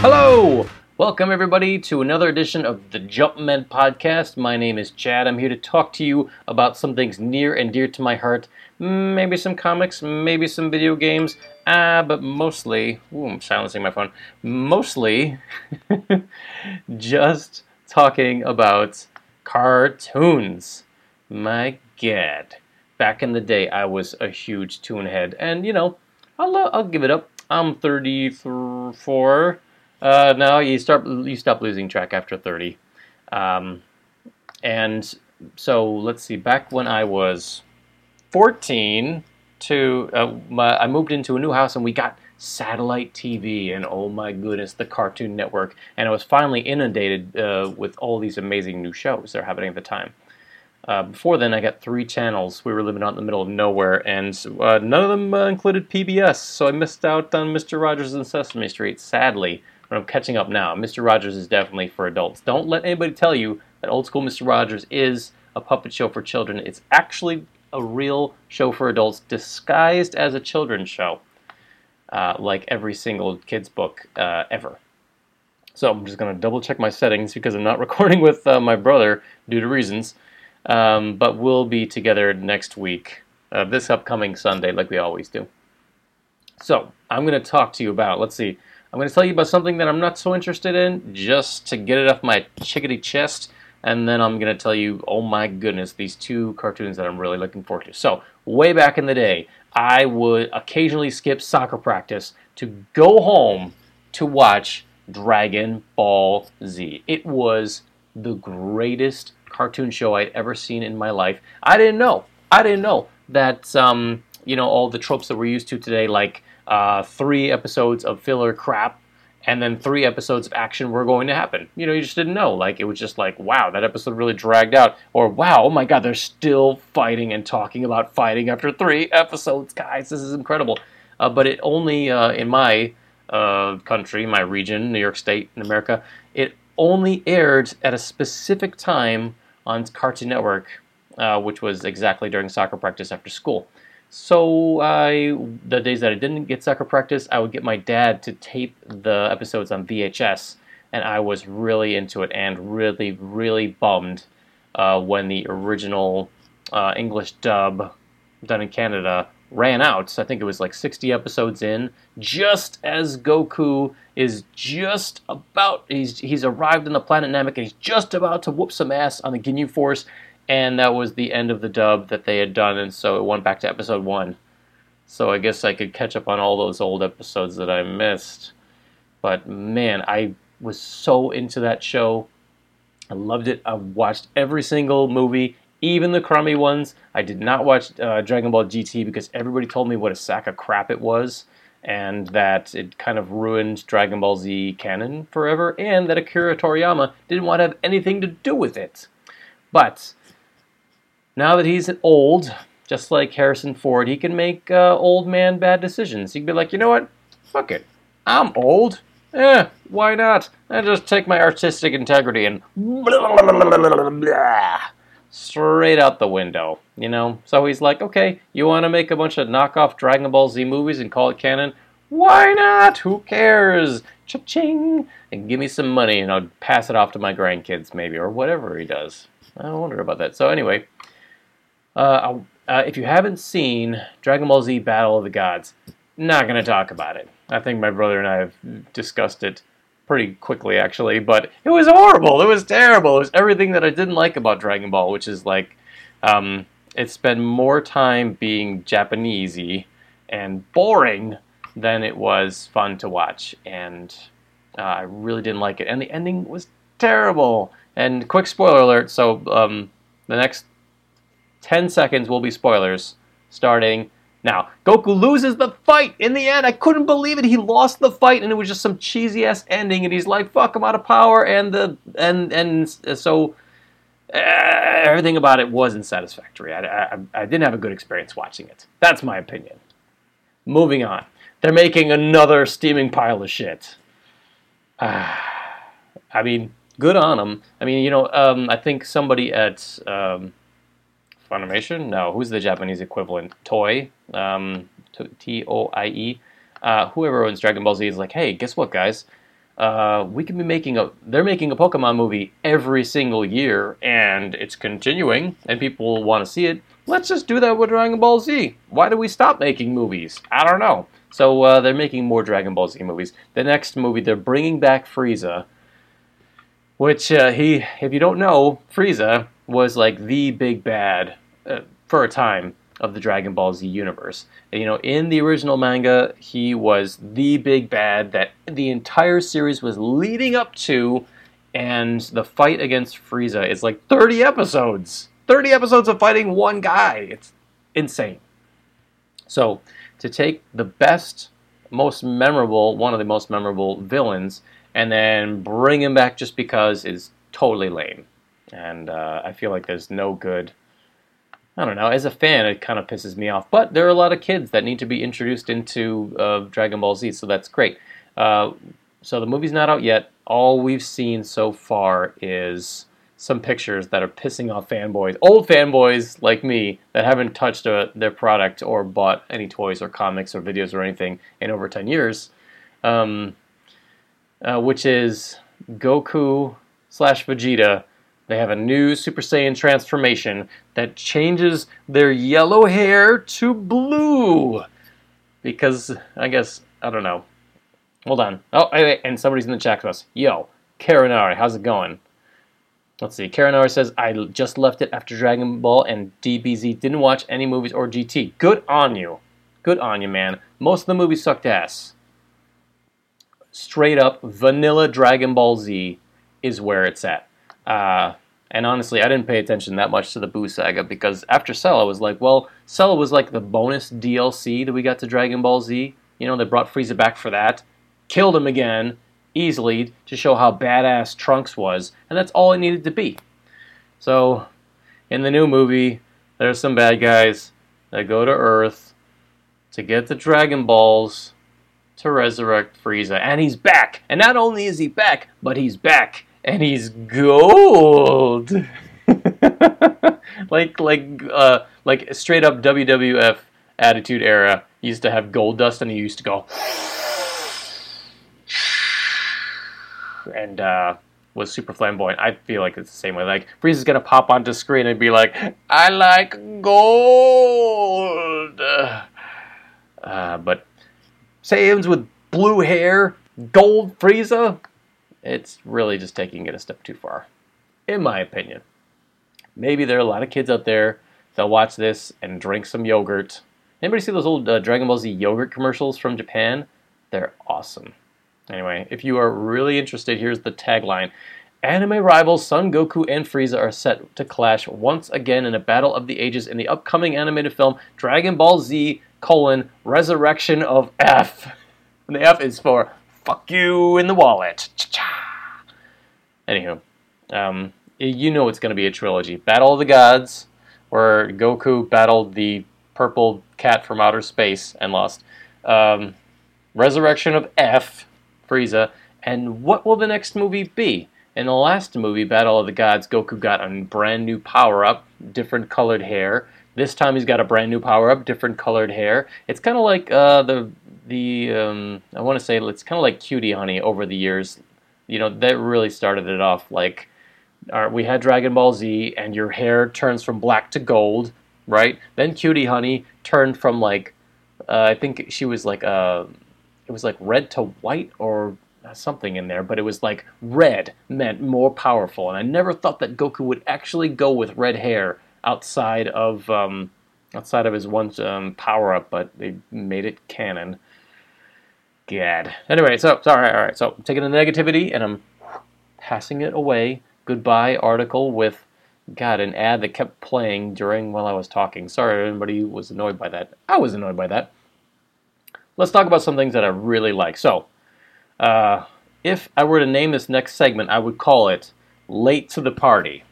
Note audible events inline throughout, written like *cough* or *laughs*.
Hello! Welcome, everybody, to another edition of the Jumpman Podcast. My name is Chad. I'm here to talk to you about some things near and dear to my heart. Maybe some comics, maybe some video games, ah, but mostly, ooh, I'm silencing my phone, mostly *laughs* just talking about cartoons. My God. Back in the day, I was a huge toon head, and you know, I'll, I'll give it up. I'm 34 uh, now. You start you stop losing track after 30, um, and so let's see. Back when I was 14, to uh, my, I moved into a new house and we got satellite TV, and oh my goodness, the Cartoon Network, and I was finally inundated uh, with all these amazing new shows that are happening at the time. Uh, before then, I got three channels. We were living out in the middle of nowhere, and uh, none of them uh, included PBS, so I missed out on Mr. Rogers and Sesame Street, sadly. But I'm catching up now. Mr. Rogers is definitely for adults. Don't let anybody tell you that old school Mr. Rogers is a puppet show for children. It's actually a real show for adults disguised as a children's show, uh, like every single kid's book uh, ever. So I'm just going to double check my settings because I'm not *laughs* recording with uh, my brother due to reasons. Um, but we'll be together next week, uh, this upcoming Sunday, like we always do. So, I'm going to talk to you about, let's see, I'm going to tell you about something that I'm not so interested in, just to get it off my chickadee chest, and then I'm going to tell you, oh my goodness, these two cartoons that I'm really looking forward to. So, way back in the day, I would occasionally skip soccer practice to go home to watch Dragon Ball Z. It was the greatest cartoon show I'd ever seen in my life. I didn't know. I didn't know that um, you know all the tropes that we're used to today, like uh, three episodes of filler crap and then three episodes of action were going to happen. You know, you just didn't know. Like it was just like, wow, that episode really dragged out, or wow, oh my god, they're still fighting and talking about fighting after three *laughs* episodes, guys. This is incredible. Uh, but it only uh, in my uh, country, my region, New York State, in America, only aired at a specific time on Cartoon Network, uh, which was exactly during soccer practice after school. So I, the days that I didn't get soccer practice, I would get my dad to tape the episodes on VHS, and I was really into it and really, really bummed uh, when the original uh, English dub done in Canada ran out. So I think it was like 60 episodes in, just as Goku is just about he's he's arrived on the planet Namek and he's just about to whoop some ass on the Ginyu Force, and that was the end of the dub that they had done, and so it went back to episode one. So I guess I could catch up on all those old episodes that I missed. But man, I was so into that show. I loved it. I watched every single movie, even the crummy ones. I did not watch uh, Dragon Ball GT because everybody told me what a sack of crap it was and that it kind of ruined Dragon Ball Z canon forever, and that Akira Toriyama didn't want to have anything to do with it. But now that he's old, just like Harrison Ford, he can make uh, old man bad decisions. He can be like, you know what? Fuck it. I'm old. Eh, why not? I just take my artistic integrity and straight out the window, you know? So he's like, okay, you want to make a bunch of knockoff Dragon Ball Z movies and call it canon? Why not? Who cares? Cha-ching! And give me some money and I'll pass it off to my grandkids maybe, or whatever he does. I wonder about that. So anyway, uh, uh, if you haven't seen Dragon Ball Z Battle of the Gods, not going to talk about it. I think my brother and I have discussed it pretty quickly actually, but it was horrible. It was terrible. It was everything that I didn't like about Dragon Ball, which is like um, it spent more time being Japanesey and boring than it was fun to watch, and uh, I really didn't like it. And the ending was terrible. And quick spoiler alert: so um, the next ten seconds will be spoilers, starting now, Goku loses the fight in the end. I couldn't believe it. He lost the fight, and it was just some cheesy ass ending. And he's like, "Fuck, I'm out of power." And the and and so uh, everything about it wasn't satisfactory. I, I, I didn't have a good experience watching it. That's my opinion. Moving on. They're making another steaming pile of shit. Uh, *sighs* I mean, good on them. I mean, you know, um, I think somebody at um, Funimation? No, who's the Japanese equivalent? Toy. um, T O I E. uh, whoever owns Dragon Ball Z is like, hey, guess what, guys? Uh, we can be making a. They're making a Pokemon movie every single year, and it's continuing, and people want to see it. Let's just do that with Dragon Ball Z. Why do we stop making movies? I don't know. So uh, they're making more Dragon Ball Z movies. The next movie, they're bringing back Frieza, which uh, he, if you don't know, Frieza was like the big bad uh, for a time of the Dragon Ball Z universe. And, you know, in the original manga, he was the big bad that the entire series was leading up to, and the fight against Frieza is like 30 episodes. 30 episodes of fighting one guy. It's insane. So, to take the best, most memorable, one of the most memorable villains, and then bring him back just because is totally lame. And uh, I feel like there's no good I don't know. As a fan, it kind of pisses me off. But there are a lot of kids that need to be introduced into uh, Dragon Ball Z, so that's great. Uh, so the movie's not out yet. All we've seen so far is some pictures that are pissing off fanboys, old fanboys like me that haven't touched a, uh, their product or bought any toys or comics or videos or anything in over 10 years, um, uh, which is Goku slash Vegeta they have a new Super Saiyan transformation that changes their yellow hair to blue. Because, I guess, I don't know. Hold on. Oh, wait, and somebody's in the chat with us. Yo, Karanari, how's it going? Let's see. Karanari says, I just left it after Dragon Ball and DBZ. Didn't watch any movies or GT. Good on you. Good on you, man. Most of the movies sucked ass. Straight up, vanilla Dragon Ball Z is where it's at. Uh, and honestly, I didn't pay attention that much to the Buu saga because after Cell, I was like, well, Cell was like the bonus DLC that we got to Dragon Ball Z. You know, they brought Frieza back for that, killed him again easily to show how badass Trunks was, and that's all it needed to be. So, in the new movie, there's some bad guys that go to Earth to get the Dragon Balls to resurrect Frieza, and he's back. And not only is he back, but he's back and he's gold. *laughs* like like uh like straight up WWF Attitude Era he used to have Goldust, and he used to go and uh, was super flamboyant. I feel like it's the same way. Like Frieza's gonna pop onto screen and be like, "I like gold," uh, but Saiyans with blue hair, gold Frieza it's really just taking it a step too far, in my opinion. Maybe there are a lot of kids out there that watch this and drink some yogurt. Anybody see those old uh, Dragon Ball Z yogurt commercials from Japan? They're awesome. Anyway, if you are really interested, here's the tagline. Anime rivals Son Goku and Frieza are set to clash once again in a battle of the ages in the upcoming animated film Dragon Ball Z colon Resurrection of F. *laughs* And the F is for fuck you in the wallet. Cha-cha. Anywho, um, you know it's going to be a trilogy. Battle of the Gods, where Goku battled the purple cat from outer space and lost. Um, Resurrection of F, Frieza, and what will the next movie be? In the last movie, Battle of the Gods, Goku got a brand new power up, different colored hair. This time he's got a brand new power up, different colored hair. It's kind of like uh, the the um, I want to say it's kind of like Cutie Honey over the years. You know that really started it off. Like we had Dragon Ball Z, and your hair turns from black to gold, right? Then Cutie Honey turned from like uh, I think she was like uh, it was like red to white or something in there, but it was like red meant more powerful, and I never thought that Goku would actually go with red hair outside of um, outside of his one um, power up, but they made it canon. God. Anyway, so sorry, all right. So I'm taking the negativity and I'm passing it away. Goodbye article with God an ad that kept playing during while I was talking. Sorry, everybody was annoyed by that. I was annoyed by that. Let's talk about some things that I really like. So, uh, if I were to name this next segment, I would call it "Late to the Party,"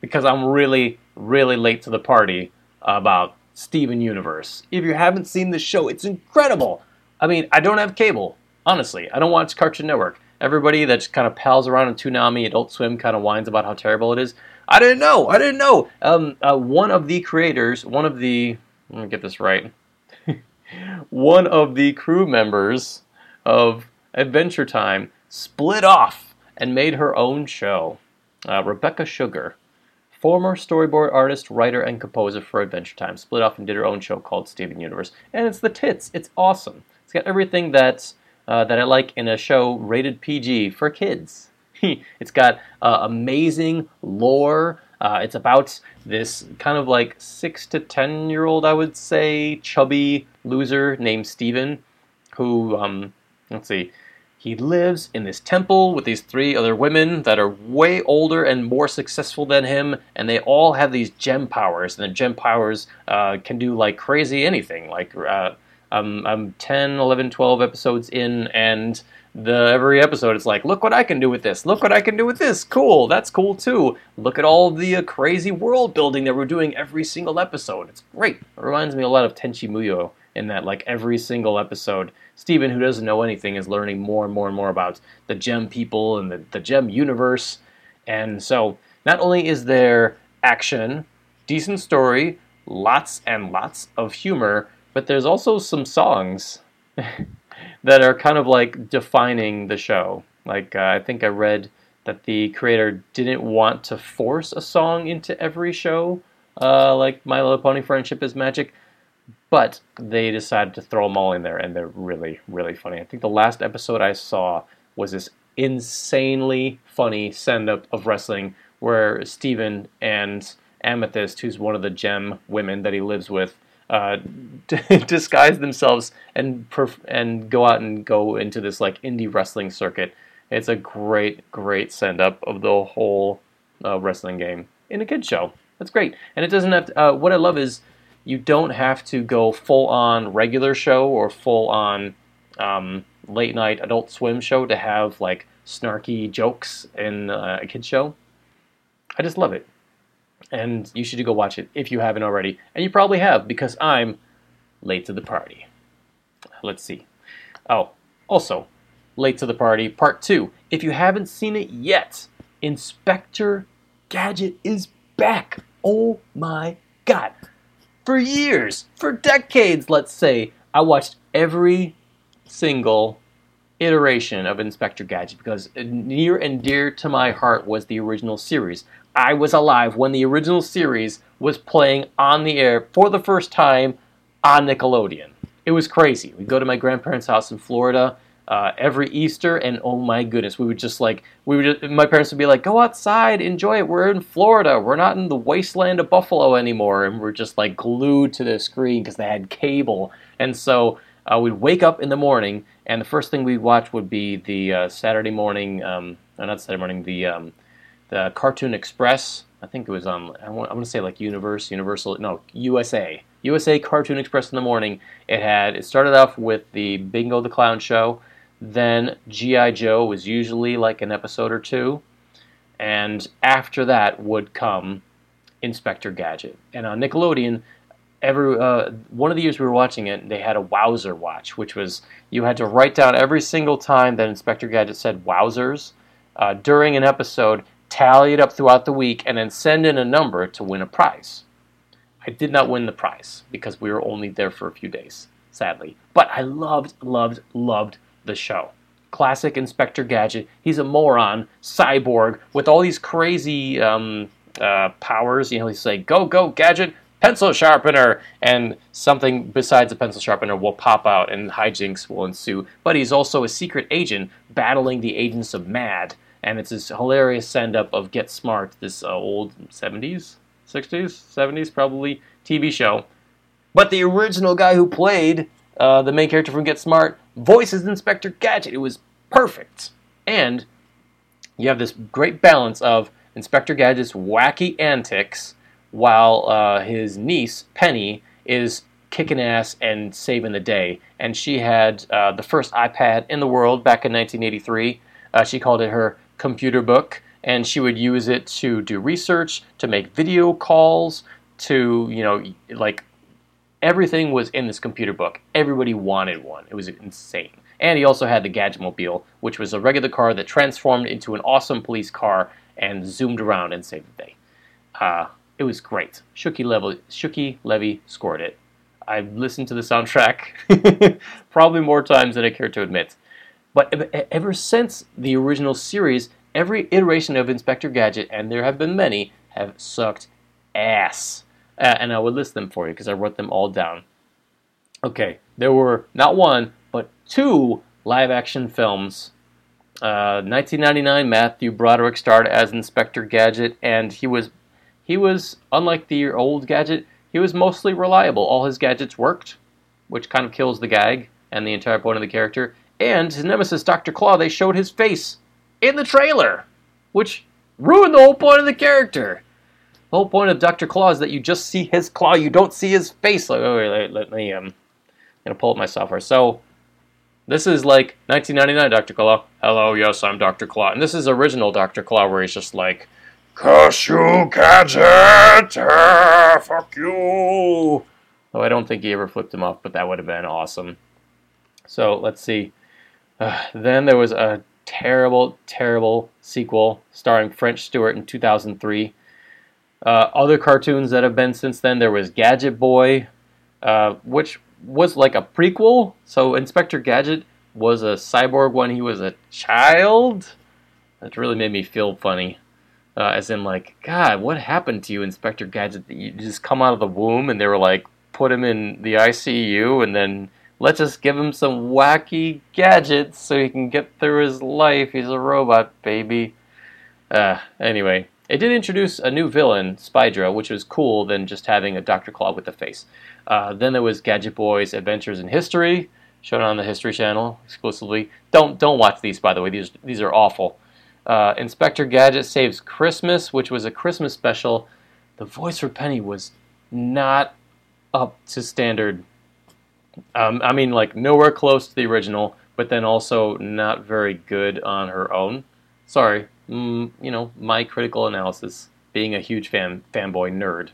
because I'm really, really late to the party about Steven Universe. If you haven't seen the show, it's incredible. I mean, I don't have cable. Honestly, I don't watch Cartoon Network. Everybody that just kind of pals around on Toonami, Adult Swim, kind of whines about how terrible it is. I didn't know. I didn't know. Um, uh, one of the creators, one of the, let me get this right. *laughs* one of the crew members of Adventure Time split off and made her own show. Uh, Rebecca Sugar, former storyboard artist, writer, and composer for Adventure Time, split off and did her own show called Steven Universe. And it's the tits. It's awesome. It's got everything that's, uh, that I like in a show rated PG for kids. *laughs* it's got uh, amazing lore. Uh, it's about this kind of like six to ten year old, I would say, chubby loser named Steven, who, um, let's see, he lives in this temple with these three other women that are way older and more successful than him, and they all have these gem powers, and the gem powers uh, can do like crazy anything. Like, uh, um, I'm 10, 11, 12 episodes in, and the every episode it's like, look what I can do with this. Look what I can do with this. Cool, that's cool too. Look at all the uh, crazy world building that we're doing every single episode. It's great. It reminds me a lot of Tenchi Muyo in that like every single episode, Steven, who doesn't know anything, is learning more and more and more about the gem people and the, the gem universe. And so not only is there action, decent story, lots and lots of humor, but there's also some songs *laughs* that are kind of like defining the show. Like uh, I think I read that the creator didn't want to force a song into every show, uh, like My Little Pony Friendship is Magic, but they decided to throw them all in there, and they're really, really funny. I think the last episode I saw was this insanely funny send up of wrestling where Steven and Amethyst, who's one of the gem women that he lives with, uh, *laughs* disguise themselves and perf- and go out and go into this like indie wrestling circuit. It's a great, great send up of the whole uh, wrestling game in a kid show. That's great, and it doesn't have. To, uh, what I love is you don't have to go full on regular show or full on um, late night adult swim show to have like snarky jokes in uh, a kid show. I just love it. And you should go watch it if you haven't already. And you probably have because I'm late to the party. Let's see. Oh, also, late to the party, part two. If you haven't seen it yet, Inspector Gadget is back. Oh my god for years, for decades, let's say, I watched every single iteration of Inspector Gadget because near and dear to my heart was the original series. I was alive when the original series was playing on the air for the first time on Nickelodeon. It was crazy. We'd go to my grandparents' house in Florida uh, every Easter, and oh my goodness, we would just like we would. Just, my parents would be like, "Go outside, enjoy it. We're in Florida. We're not in the wasteland of Buffalo anymore." And we're just like glued to the screen because they had cable, and so uh, we'd wake up in the morning, and the first thing we'd watch would be the uh, Saturday morning, um, not Saturday morning, the um, the Cartoon Express. I think it was on. I want, I want to say like Universe, Universal, no USA. USA Cartoon Express in the morning. It had. It started off with the Bingo the Clown show. Then G.I. Joe was usually like an episode or two. And after that would come Inspector Gadget. And on Nickelodeon, every uh, one of the years we were watching it, they had a Wowzer watch, which was you had to write down every single time that Inspector Gadget said Wowzers uh, during an episode, tally it up throughout the week, and then send in a number to win a prize. I did not win the prize because we were only there for a few days, sadly. But I loved, loved, loved the show. Classic Inspector Gadget. He's a moron, cyborg, with all these crazy um, uh, powers. You know, he's like, go, go, Gadget, pencil sharpener, and something besides a pencil sharpener will pop out and hijinks will ensue. But he's also a secret agent battling the agents of MAD, and it's this hilarious send up of Get Smart, this uh, old 70s, 60s, 70s probably TV show. But the original guy who played uh, the main character from Get Smart voices Inspector Gadget. It was perfect. And you have this great balance of Inspector Gadget's wacky antics while uh, his niece, Penny, is kicking ass and saving the day. And she had uh, the first iPad in the world back in 1983. Uh, she called it her computer book, and she would use it to do research, to make video calls, to, you know, like Everything was in this computer book. Everybody wanted one. It was insane. And he also had the Gadgetmobile, which was a regular car that transformed into an awesome police car and zoomed around and saved the day. Uh, it was great. Shuki Levy, Shuki Levy scored it. I've listened to the soundtrack *laughs* probably more times than I care to admit. But ever since the original series, every iteration of Inspector Gadget, and there have been many, have sucked ass. Uh, and I will list them for you because I wrote them all down. Okay, there were not one, but two live action films. Uh, 1999, Matthew Broderick starred as Inspector Gadget, and he was he was unlike the old Gadget. He was mostly reliable. All his gadgets worked, which kind of kills the gag and the entire point of the character. And his nemesis, Dr. Claw, they showed his face in the trailer, which ruined the whole point of the character. The whole point of Dr. Claw is that you just see his claw, you don't see his face. Like, oh, wait, let, let me, um, I'm gonna pull up my software. So, this is like 1999 Dr. Claw. Hello, yes, I'm Dr. Claw. And this is original Dr. Claw where he's just like, Curse you, gadget! Ah, fuck you! Oh, I don't think he ever flipped him off, but that would have been awesome. So, let's see. Uh, then there was a terrible, terrible sequel starring French Stewart in 2003. Uh, other cartoons that have been since then, there was Gadget Boy, uh, which was like a prequel. So Inspector Gadget was a cyborg when he was a child. That really made me feel funny. Uh, as in, like, God, what happened to you, Inspector Gadget? You just come out of the womb and they were like, put him in the ICU and then Let's just give him some wacky gadgets so he can get through his life. He's a robot, baby. Uh, anyway, it did introduce a new villain, Spydra, which was cool than just having a Dr. Claw with a face. Uh, then there was Gadget Boy's Adventures in History, shown on the History Channel exclusively. Don't don't watch these, by the way. These these are awful. Uh, Inspector Gadget Saves Christmas, which was a Christmas special. The voice for Penny was not up to standard um, I mean, like nowhere close to the original, but then also not very good on her own. Sorry, mm, you know my critical analysis. Being a huge fan fanboy nerd,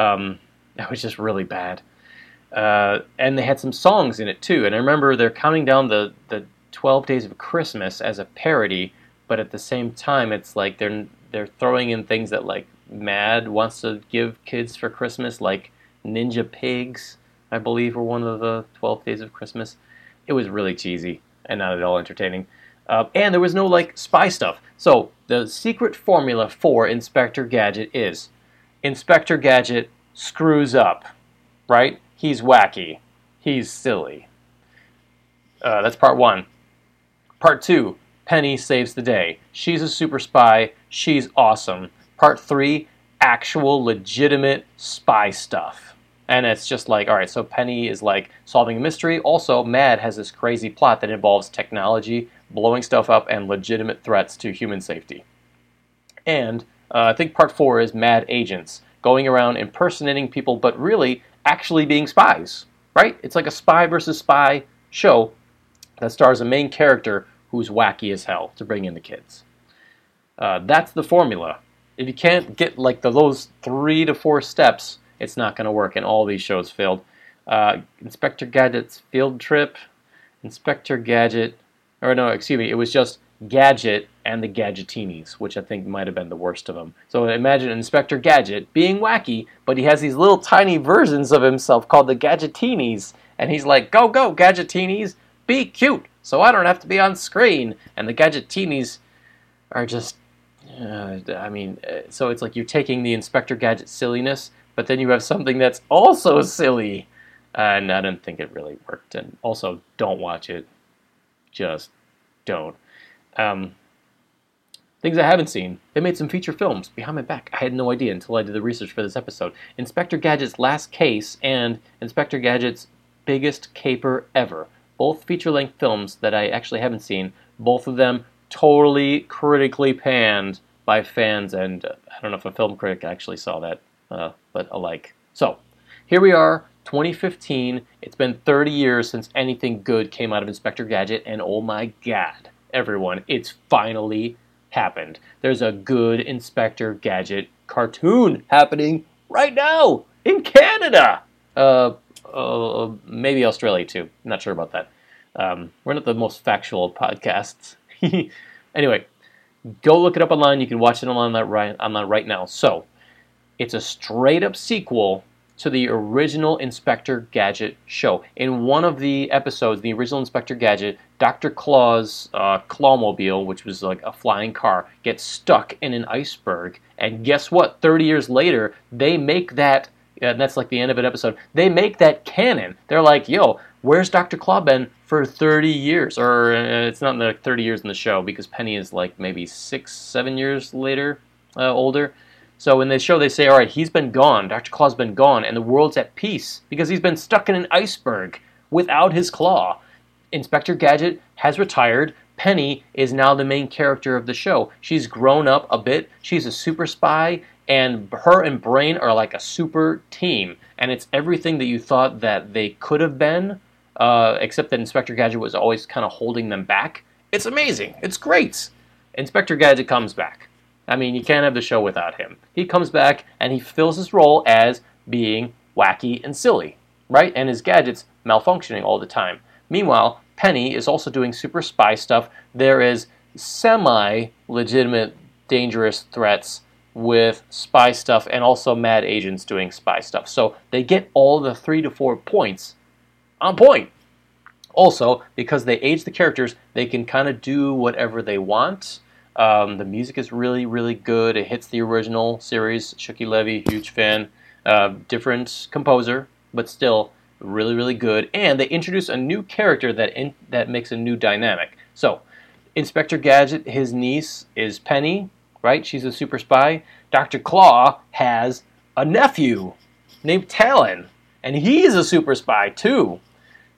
um, *laughs* that was just really bad. Uh, and they had some songs in it too. And I remember they're counting down the the 12 Days of Christmas as a parody, but at the same time, it's like they're they're throwing in things that like Mad wants to give kids for Christmas, like Ninja Pigs I believe, were one of the 12 Days of Christmas. It was really cheesy and not at all entertaining. Uh, and there was no like spy stuff. So the secret formula for Inspector Gadget is Inspector Gadget screws up, right? He's wacky. He's silly. Uh, that's part one. Part two Penny saves the day. She's a super spy. She's awesome. Part three actual legitimate spy stuff. And it's just like, all right, so Penny is like solving a mystery. Also, Mad has this crazy plot that involves technology, blowing stuff up, and legitimate threats to human safety. And uh, I think part four is Mad Agents, going around impersonating people, but really actually being spies, right? It's like a spy versus spy show that stars a main character who's wacky as hell to bring in the kids. Uh, that's the formula. If you can't get like the, those three to four steps, it's not going to work, and all these shows failed. Uh, Inspector Gadget's Field Trip, Inspector Gadget, or no, excuse me, it was just Gadget and the Gadgetinis, which I think might have been the worst of them. So imagine Inspector Gadget being wacky, but he has these little tiny versions of himself called the Gadgetinis, and he's like, "Go, go, Gadgetinis, be cute, so I don't have to be on screen." And the Gadgetinis are just, uh, I mean, uh, so it's like you're taking the Inspector Gadget silliness but then you have something that's also silly. and I didn't think it really worked. And also, don't watch it. Just don't. Um, things I haven't seen. They made some feature films behind my back. I had no idea until I did the research for this episode. Inspector Gadget's Last Case and Inspector Gadget's Biggest Caper Ever. Both feature length films that I actually haven't seen. Both of them totally critically panned by fans, and uh, I don't know if a film critic actually saw that uh, but alike. So, here we are, 2015. It's been 30 years since anything good came out of Inspector Gadget, and oh my god, everyone, it's finally happened. There's a good Inspector Gadget cartoon happening right now in Canada. Uh, uh, maybe Australia too. Not sure about that. Um, we're not the most factual podcasts. *laughs* anyway, go look it up online. You can watch it online right, online right now. So, it's a straight up sequel to the original Inspector Gadget show. In one of the episodes, the original Inspector Gadget, Dr. Claw's uh, Clawmobile, which was like a flying car, gets stuck in an iceberg. And guess what? 30 years later, they make that, and that's like the end of an episode, they make that canon. They're like, yo, where's Dr. Claw been for 30 years? Or uh, it's not the 30 years in the show because Penny is like maybe six, seven years later, uh, older. So in this show, they say, all right, he's been gone. Dr. Claw's been gone, and the world's at peace because he's been stuck in an iceberg without his claw. Inspector Gadget has retired. Penny is now the main character of the show. She's grown up a bit. She's a super spy, and her and Brain are like a super team. And it's everything that you thought that they could have been, uh, except that Inspector Gadget was always kind of holding them back. It's amazing. It's great. Inspector Gadget comes back. I mean, you can't have the show without him. He comes back and he fills his role as being wacky and silly, right? And his gadgets malfunctioning all the time. Meanwhile, Penny is also doing super spy stuff. There is semi legitimate dangerous threats with spy stuff and also mad agents doing spy stuff. So they get all the three to four points on point. Also, because they age the characters, they can kind of do whatever they want um, the music is really, really good. It hits the original series. Shuki Levy, huge fan. Uh, different composer, but still really, really good. And they introduce a new character that in, that makes a new dynamic. So, Inspector Gadget, his niece is Penny, right? She's a super spy. Dr. Claw has a nephew named Talon, and he's a super spy too.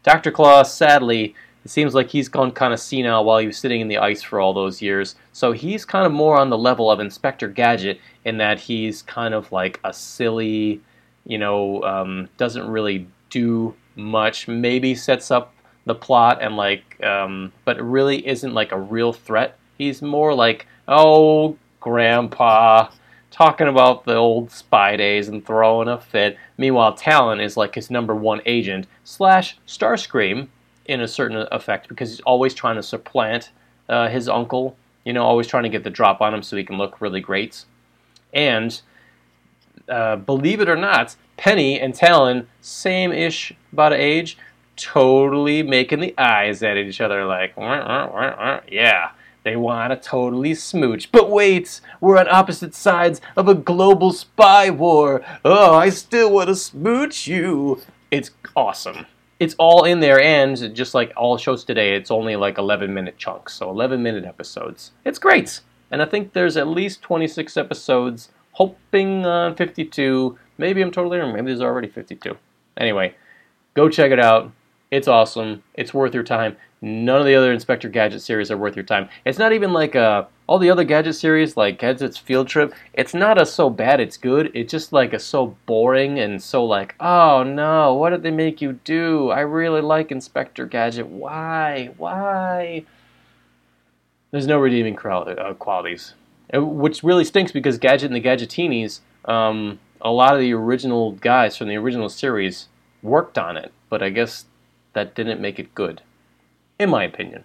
Dr. Claw, sadly, it seems like he's gone kind of senile while he was sitting in the ice for all those years. So he's kind of more on the level of Inspector Gadget in that he's kind of like a silly, you know, um, doesn't really do much. Maybe sets up the plot and like, um, but really isn't like a real threat. He's more like, oh, grandpa, talking about the old spy days and throwing a fit. Meanwhile, Talon is like his number one agent slash Starscream in a certain effect because he's always trying to supplant uh, his uncle. You know, always trying to get the drop on him so he can look really great. And uh, believe it or not, Penny and Talon, same ish about age, totally making the eyes at each other like, wah, wah, wah, yeah, they want to totally smooch. But wait, we're on opposite sides of a global spy war. Oh, I still want to smooch you. It's awesome it's all in there, and just like all shows today, it's only like 11 minute chunks, so 11 minute episodes. It's great, and I think there's at least 26 episodes. Hoping on 52. Maybe I'm totally wrong. Maybe there's already 52. Anyway, go check it out. It's awesome. It's worth your time. None of the other Inspector Gadget series are worth your time. It's not even like uh, all the other Gadget series, like Gadget's Field Trip. It's not a so bad it's good. It's just like a so boring and so like, oh no, what did they make you do? I really like Inspector Gadget. Why? Why? There's no redeeming uh, qualities, which really stinks because Gadget and the Gadgetinis, um, a lot of the original guys from the original series worked on it, but I guess that didn't make it good in my opinion.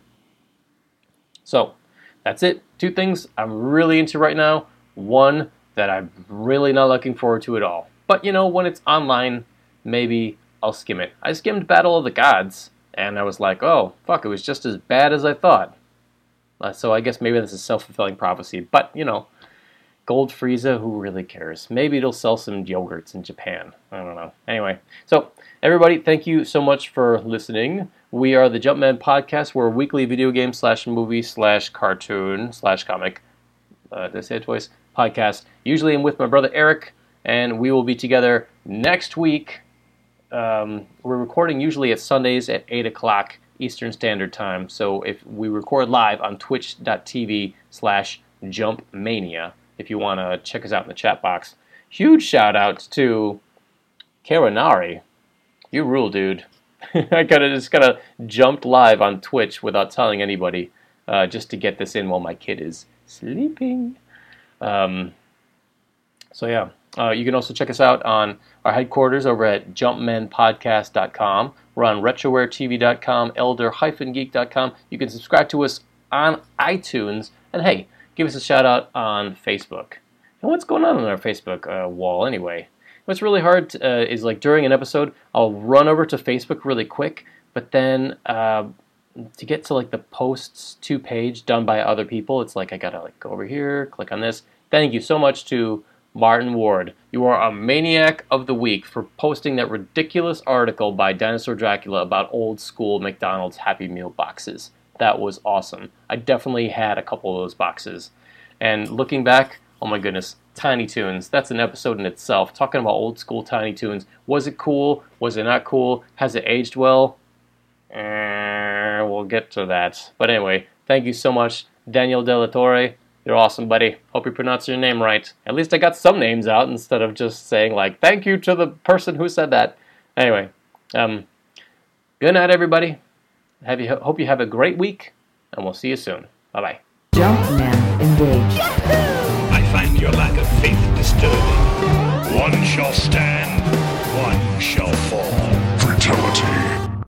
So, that's it. Two things I'm really into right now. One that I'm really not looking forward to at all. But you know, when it's online, maybe I'll skim it. I skimmed Battle of the Gods, and I was like, oh, fuck, it was just as bad as I thought. Uh, so I guess maybe this is self fulfilling prophecy. But, you know, Gold Frieza, who really cares? Maybe it'll sell some yogurts in Japan. I don't know. Anyway, so everybody, thank you so much for listening. We are the Jumpman Podcast. We're a weekly video game slash movie slash cartoon slash comic. Uh, did I say it twice? Podcast. Usually I'm with my brother Eric, and we will be together next week. Um, we're recording usually at Sundays at 8 o'clock Eastern Standard Time. So if we record live on twitch.tv slash jumpmania, if you want to check us out in the chat box. Huge shout out to Karanari. You rule, dude. *laughs* I kind of just kind of jumped live on Twitch without telling anybody, uh, just to get this in while my kid is sleeping. Um, so yeah, uh, you can also check us out on our headquarters over at jumpmanpodcast.com. We're on retrowaretv.com, elder-geek.com. You can subscribe to us on iTunes, and hey, give us a shout out on Facebook. And what's going on on our Facebook uh, wall anyway? What's really hard uh, is like during an episode, I'll run over to Facebook really quick, but then uh, to get to like the posts to page done by other people, it's like I gotta like go over here, click on this. Thank you so much to Martin Ward. You are a maniac of the week for posting that ridiculous article by Dinosaur Dracula about old school McDonald's Happy Meal boxes. That was awesome. I definitely had a couple of those boxes. And looking back, oh my goodness, Tiny Toons. That's an episode in itself. Talking about old school Tiny Toons. Was it cool? Was it not cool? Has it aged well? Eh, we'll get to that. But anyway, thank you so much, Daniel De La Torre. You're awesome, buddy. Hope you pronounce your name right. At least I got some names out instead of just saying like thank you to the person who said that. Anyway, um, good night, everybody. Have you hope you have a great week, and we'll see you soon. Bye bye. Jumpman engaged. Your lack of faith disturbing. One shall stand, one shall fall.